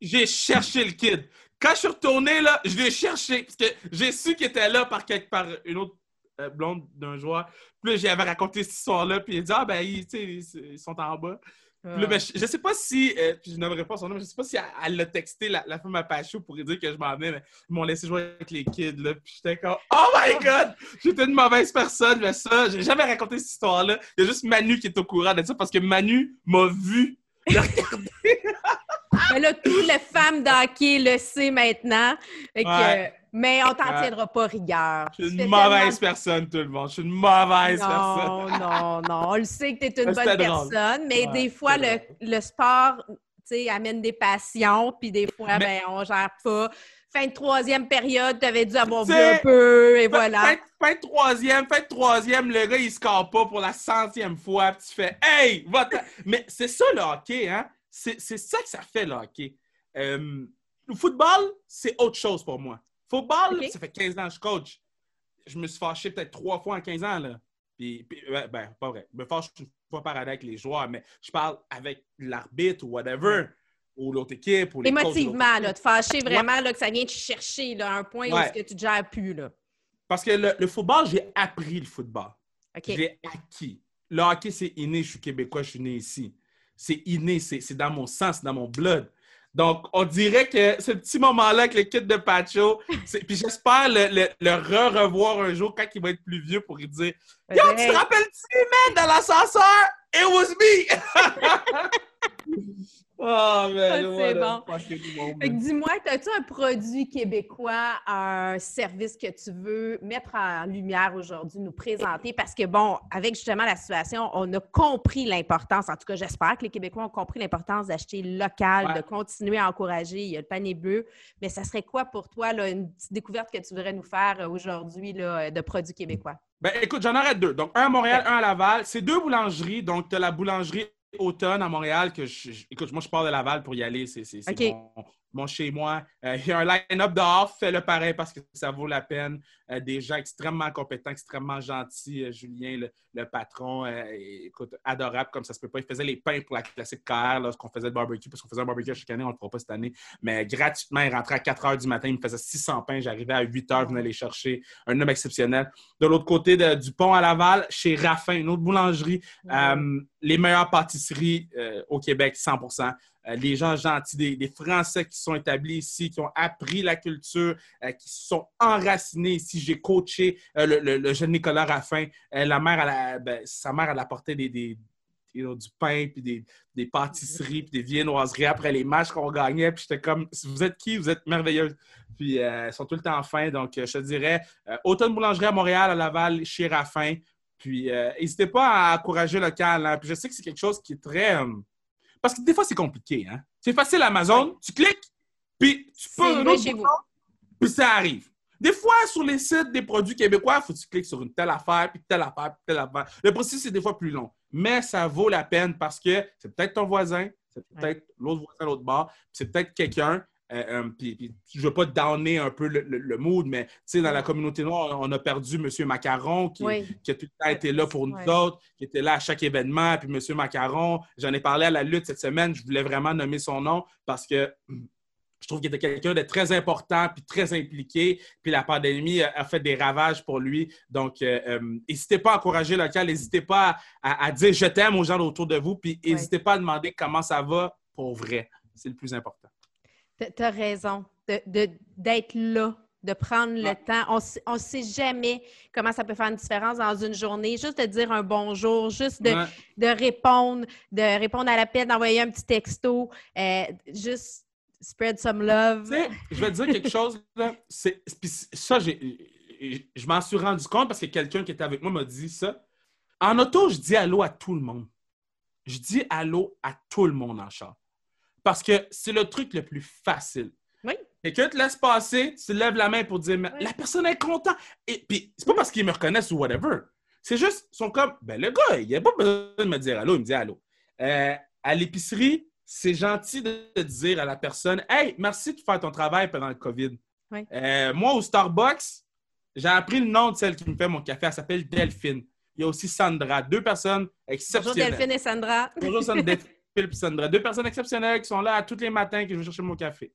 J'ai cherché le kid. Quand je suis retourné, là, je l'ai cherché, parce que j'ai su qu'il était là par, quelque, par une autre euh, blonde d'un joueur. Puis j'avais raconté cette histoire-là, puis il dit « Ah, ben, ils, ils sont en bas. » Ben, je, ne sais pas si, euh, puis je n'aimerais pas son nom, mais je sais pas si elle l'a texté, la, femme à Pachou, pour lui dire que je m'en venais, mais ils m'ont laissé jouer avec les kids, là, puis j'étais comme « Oh my God! J'étais une mauvaise personne, mais ça, j'ai jamais raconté cette histoire-là. Il y a juste Manu qui est au courant de ça, parce que Manu m'a vu le regarder. mais là, toutes les femmes d'hockey le savent maintenant. Mais on t'en tiendra pas rigueur. Je suis une mauvaise personne, tout le monde. Je suis une mauvaise personne. Non, non, non. On le sait que tu es une bonne personne, mais des fois, le, le, sport amène des passions, puis des fois, ben, on gère pas. Fin de troisième période, tu avais dû avoir vu un peu, et voilà. Fin, de troisième, fin de troisième, le gars, il score pas pour la centième fois, puis tu fais « Hey! Va Mais c'est ça, le hockey, hein? C'est ça que ça fait, le hockey. Euh, le football, c'est autre chose pour moi. Football, ça fait 15 ans que je coach. Je me suis fâché peut-être trois fois en 15 ans. Là. Puis, ben, pas vrai. Je me fâche une fois par année avec les joueurs, mais je parle avec l'arbitre ou whatever, ou l'autre équipe. Ou les Émotivement, là, te fâcher vraiment, là, que ça vient te chercher là, un point où ce que tu ne gères plus. Là. Parce que le, football, j'ai appris le football. Je l'ai acquis. Le hockey, c'est inné. Je suis québécois, je suis né ici. C'est inné, c'est dans mon sang, c'est dans mon blood. Donc, on dirait que ce petit moment-là avec le kit de Pacho, puis j'espère le, le, re-revoir un jour quand il va être plus vieux pour lui dire Yo, tu te rappelles-tu, man, dans l'ascenseur? It was me! Oh, mais c'est bon. dis-moi, as-tu un produit québécois, un service que tu veux mettre en lumière aujourd'hui, nous présenter? Parce que, bon, avec justement la situation, on a compris l'importance, en tout cas, j'espère que les Québécois ont compris l'importance d'acheter local, de continuer à encourager. Il y a le panier bleu. Mais ça serait quoi pour toi, là, une petite découverte que tu voudrais nous faire euh, aujourd'hui de produits québécois? Ben, écoute, j'en aurais deux. Donc, un à Montréal, un à Laval. C'est deux boulangeries. Donc, tu as la boulangerie automne à Montréal que je, écoute, moi je pars de Laval pour y aller, c'est mon, chez moi. Euh, il y a un line-up dehors, fais-le pareil parce que ça vaut la peine. Euh, des gens extrêmement compétents, extrêmement gentils. Euh, Julien, le, patron, écoute, adorable comme ça se peut pas. Il faisait les pains pour la classique KR lorsqu'on faisait le barbecue, parce qu'on faisait un barbecue chaque année, on ne le fera pas cette année. Mais gratuitement, il rentrait à 4 h du matin, il me faisait 600 pains, j'arrivais à 8 h, je venais les chercher. Un homme exceptionnel. De l'autre côté du pont à Laval, chez Raffin, une autre boulangerie, les meilleures pâtisseries au Québec, 100 euh, les gens gentils, des, Français qui sont établis ici, qui ont appris la culture, euh, qui sont enracinés ici. J'ai coaché euh, le, jeune Nicolas Raffin. la mère, ben, sa mère, elle apportait des, des du pain, puis des, pâtisseries, puis des viennoiseries après les matchs qu'on gagnait. Puis j'étais comme, vous êtes qui? Vous êtes merveilleuse. Puis ils sont tout le temps fins. Donc, je te dirais, Automne Boulangerie à Montréal, à Laval, chez Raffin. Puis n'hésitez pas à encourager local. Hein. Puis je sais que c'est quelque chose qui est très... Parce que des fois, c'est compliqué. Hein? C'est facile, Amazon, tu cliques, puis tu peux un autre puis ça arrive. Des fois, sur les sites des produits québécois, il faut que tu cliques sur une telle affaire, puis telle affaire, puis telle affaire. Le processus, c'est des fois plus long. Mais ça vaut la peine parce que c'est peut-être ton voisin, c'est peut-être l'autre voisin à l'autre bord, c'est peut-être quelqu'un euh, euh, puis, je ne veux pas downer un peu le, mood, mais dans la communauté noire, on a perdu M. Macaron qui, a tout le temps été là pour nous autres, qui était là à chaque événement. Puis M. Macaron, j'en ai parlé à la lutte cette semaine, je voulais vraiment nommer son nom parce que je trouve qu'il était quelqu'un de très important puis très impliqué. Puis la pandémie a, fait des ravages pour lui. Donc, euh, n'hésitez pas à encourager le local, n'hésitez pas à, dire je t'aime aux gens autour de vous, puis n'hésitez pas à demander comment ça va pour vrai. C'est le plus important. Tu as raison d'être là, de prendre le temps. On ne sait jamais comment ça peut faire une différence dans une journée. Juste de dire un bonjour, juste de, répondre, de répondre à la peine, d'envoyer un petit texto, euh, juste spread some love. je vais te dire quelque chose. Là. ça, je m'en suis rendu compte parce que quelqu'un qui était avec moi m'a dit ça. En auto, je dis allô à tout le monde. je dis allô à tout le monde en char. Parce que c'est le truc le plus facile. Oui. Quelqu'un te laisse passer, tu lèves la main pour dire la personne est contente. Et puis, c'est pas parce qu'ils me reconnaissent ou whatever. C'est juste, ils sont comme, ben le gars, il a pas besoin de me dire allô, il me dit allô. Euh, à l'épicerie, c'est gentil de dire à la personne, hey, merci de faire ton travail pendant le COVID. Euh, moi, au Starbucks, j'ai appris le nom de celle qui me fait mon café. Elle s'appelle Delphine. Il y a aussi Sandra. Deux personnes exceptionnelles. Bonjour Delphine et Sandra. Bonjour Sandra Deux personnes exceptionnelles qui sont là tous les matins que je vais chercher mon café.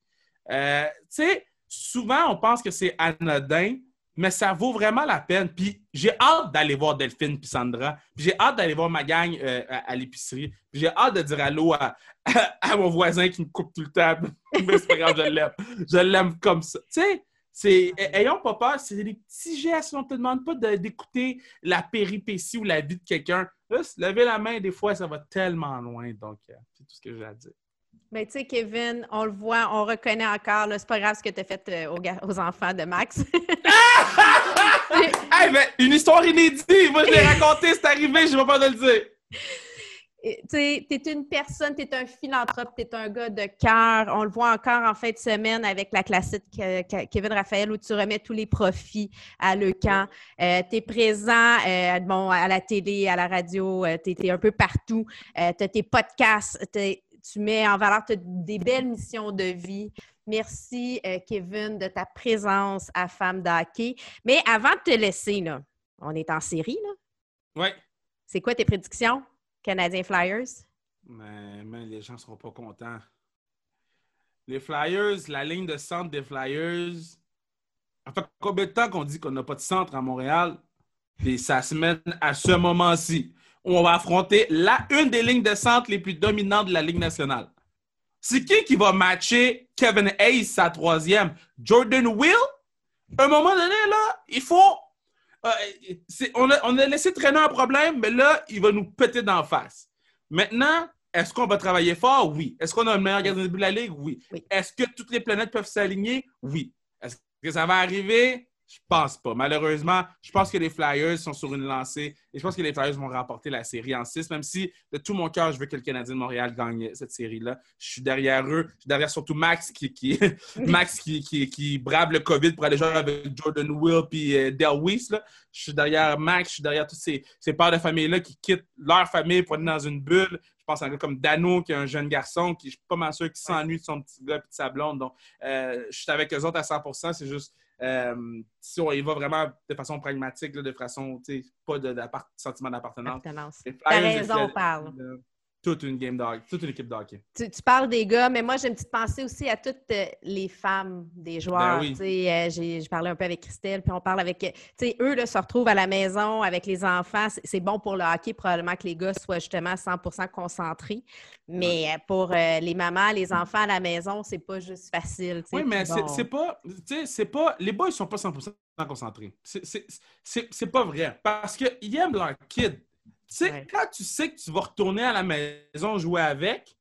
Euh, tu sais, souvent, on pense que c'est anodin, mais ça vaut vraiment la peine. Puis j'ai hâte d'aller voir Delphine puis Sandra. Puis j'ai hâte d'aller voir ma gang euh, à, l'épicerie. Puis j'ai hâte de dire allô à, à, mon voisin qui me coupe tout le temps. mais c'est pas grave, je l'aime. Je l'aime comme ça. Tu sais, c'est, ayons pas peur, c'est des petits gestes. On ne te demande pas d'écouter la péripétie ou la vie de quelqu'un. Lever la main, des fois, ça va tellement loin. Donc, euh, c'est tout ce que j'ai à dire. Mais tu sais, Kevin, on le voit, on reconnaît encore. C'est pas grave ce que tu as fait euh, aux, enfants de Max. hey, mais une histoire inédite! Moi, je l'ai raconté, c'est arrivé, je vais pas te le dire. Tu es une personne, tu es un philanthrope, tu es un gars de cœur. On le voit encore en fin de semaine avec la classique Kevin Raphaël où tu remets tous les profits à Le Camp. Euh, tu es présent euh, bon, à la télé, à la radio, tu es, un peu partout. tu as tes podcasts, tu mets en valeur des belles missions de vie. Merci, euh, Kevin, de ta présence à Femme d'Hockey. Mais avant de te laisser, là, on est en série, là? Oui. C'est quoi tes prédictions, Canadiens Flyers? Mais, les gens ne seront pas contents. Les Flyers, la ligne de centre des Flyers, en fait combien de temps qu'on dit qu'on n'a pas de centre à Montréal? Et ça se mène à ce moment-ci on va affronter la une des lignes de centre les plus dominantes de la Ligue nationale. C'est qui qui va matcher Kevin Hayes, sa troisième? Jordan Will? À un moment donné, là, il faut. Euh, on, a, laissé traîner un problème, mais là, il va nous péter d'en face. Maintenant, est-ce qu'on va travailler fort? Oui. Est-ce qu'on a le meilleur gardien de but de la Ligue? Oui. oui. Est-ce que toutes les planètes peuvent s'aligner? Oui. Est-ce que ça va arriver? Je pense pas. Malheureusement, je pense que les Flyers sont sur une lancée et je pense que les Flyers vont remporter la série en 6, même si de tout mon cœur, je veux que le Canadien de Montréal gagne cette série-là. Je suis derrière eux. Je suis derrière surtout Max qui, qui Max qui, qui, brave le COVID pour aller jouer avec Jordan Will et euh, Del Weiss. Je suis derrière Max, je suis derrière tous ces, ces pères de famille-là qui quittent leur famille pour aller dans une bulle. Je pense à un gars comme Dano, qui est un jeune garçon, qui je suis pas mal sûr qui s'ennuie de son petit gars et de sa blonde. Donc, euh, je suis avec eux autres à 100 C'est juste euh, si on y va vraiment de façon pragmatique, de façon, pas de, sentiment d'appartenance. T'as raison, on parle toute une game toute une équipe de hockey. Tu, parles des gars, mais moi, j'ai une petite pensée aussi à toutes euh, les femmes des joueurs. Ben oui. euh, j'ai parlé un peu avec Christelle, puis on parle avec. Eux là, se retrouvent à la maison avec les enfants. C'est bon pour le hockey, probablement que les gars soient justement 100% concentrés. Mais euh, pour euh, les mamans, les enfants à la maison, c'est pas juste facile. Oui, mais c'est pas. C'est pas. Les boys, ils sont pas 100% concentrés. C'est pas vrai. Parce qu'ils aiment leur kid. Tu sais, quand tu sais que tu vas retourner à la maison jouer avec,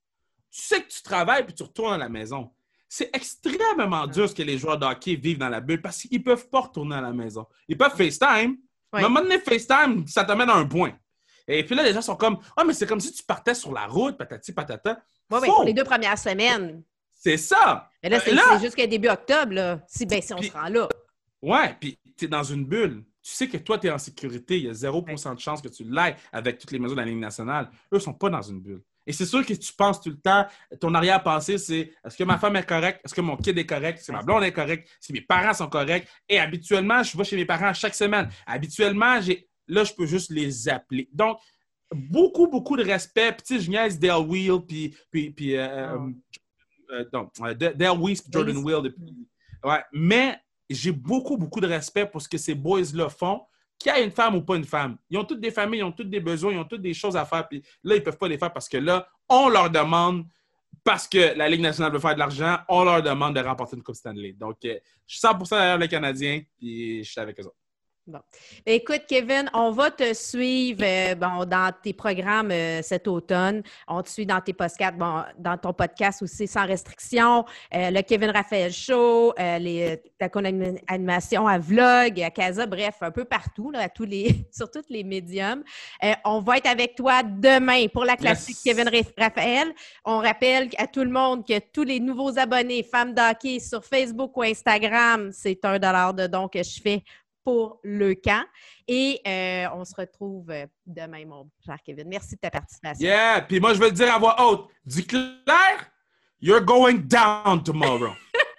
tu sais que tu travailles puis tu retournes à la maison. C'est extrêmement dur ce que les joueurs de hockey vivent dans la bulle parce qu'ils ne peuvent pas retourner à la maison. Ils peuvent FaceTime, mais à un moment donné, FaceTime, ça t'amène à un point. Et puis là, les gens sont comme Ah, mais c'est comme si tu partais sur la route, patati patata. Oui, mais pour les deux premières semaines. C'est ça. Mais là, c'est jusqu'à début octobre, là, si, ben, si on se rend là. Ouais, puis tu es dans une bulle tu sais que toi, tu es en sécurité. Il y a 0% de chance que tu l'aies avec toutes les mesures de la ligne nationale. Eux ne sont pas dans une bulle. Et c'est sûr que tu penses tout le temps, ton arrière-pensée, c'est est-ce que ma femme est correcte? Est-ce que mon kid est correct? Est-ce que ma blonde est correcte? Est-ce que mes parents sont corrects? Et habituellement, je vais chez mes parents chaque semaine. Habituellement, j'ai là, je peux juste les appeler. Donc, beaucoup, beaucoup de respect. Puis, tu sais, je niaise Dale Wheel, puis, puis, puis euh, euh, euh Dale Weiss, Jordan Wheel. Ouais. Mais j'ai beaucoup, beaucoup de respect pour ce que ces boys-là font, qu'il y ait une femme ou pas une femme. Ils ont toutes des familles, ils ont toutes des besoins, ils ont toutes des choses à faire. Puis là, ils ne peuvent pas les faire parce que là, on leur demande, parce que la Ligue nationale veut faire de l'argent, on leur demande de remporter une Coupe Stanley. Donc, euh, je suis 100% derrière les Canadiens, puis je suis avec eux autres. Bon. Écoute, Kevin, on va te suivre euh, bon, dans tes programmes euh, cet automne. On te suit dans tes podcasts, bon, dans ton podcast aussi sans restriction. Euh, le Kevin Raphaël Show, les, ta animation à Vlog, à Casa, bref, un peu partout, à tous les, sur tous les médiums. on va être avec toi demain pour la classique Kevin Raphaël. On rappelle à tout le monde que tous les nouveaux abonnés, femmes d'hockey sur Facebook ou Instagram, c'est un dollar de don que je fais pour le camp. Et euh, on se retrouve euh, demain, mon cher Kevin. Merci de ta participation. Yeah! Puis moi, je vais le dire à voix haute. Du clair, you're going down tomorrow.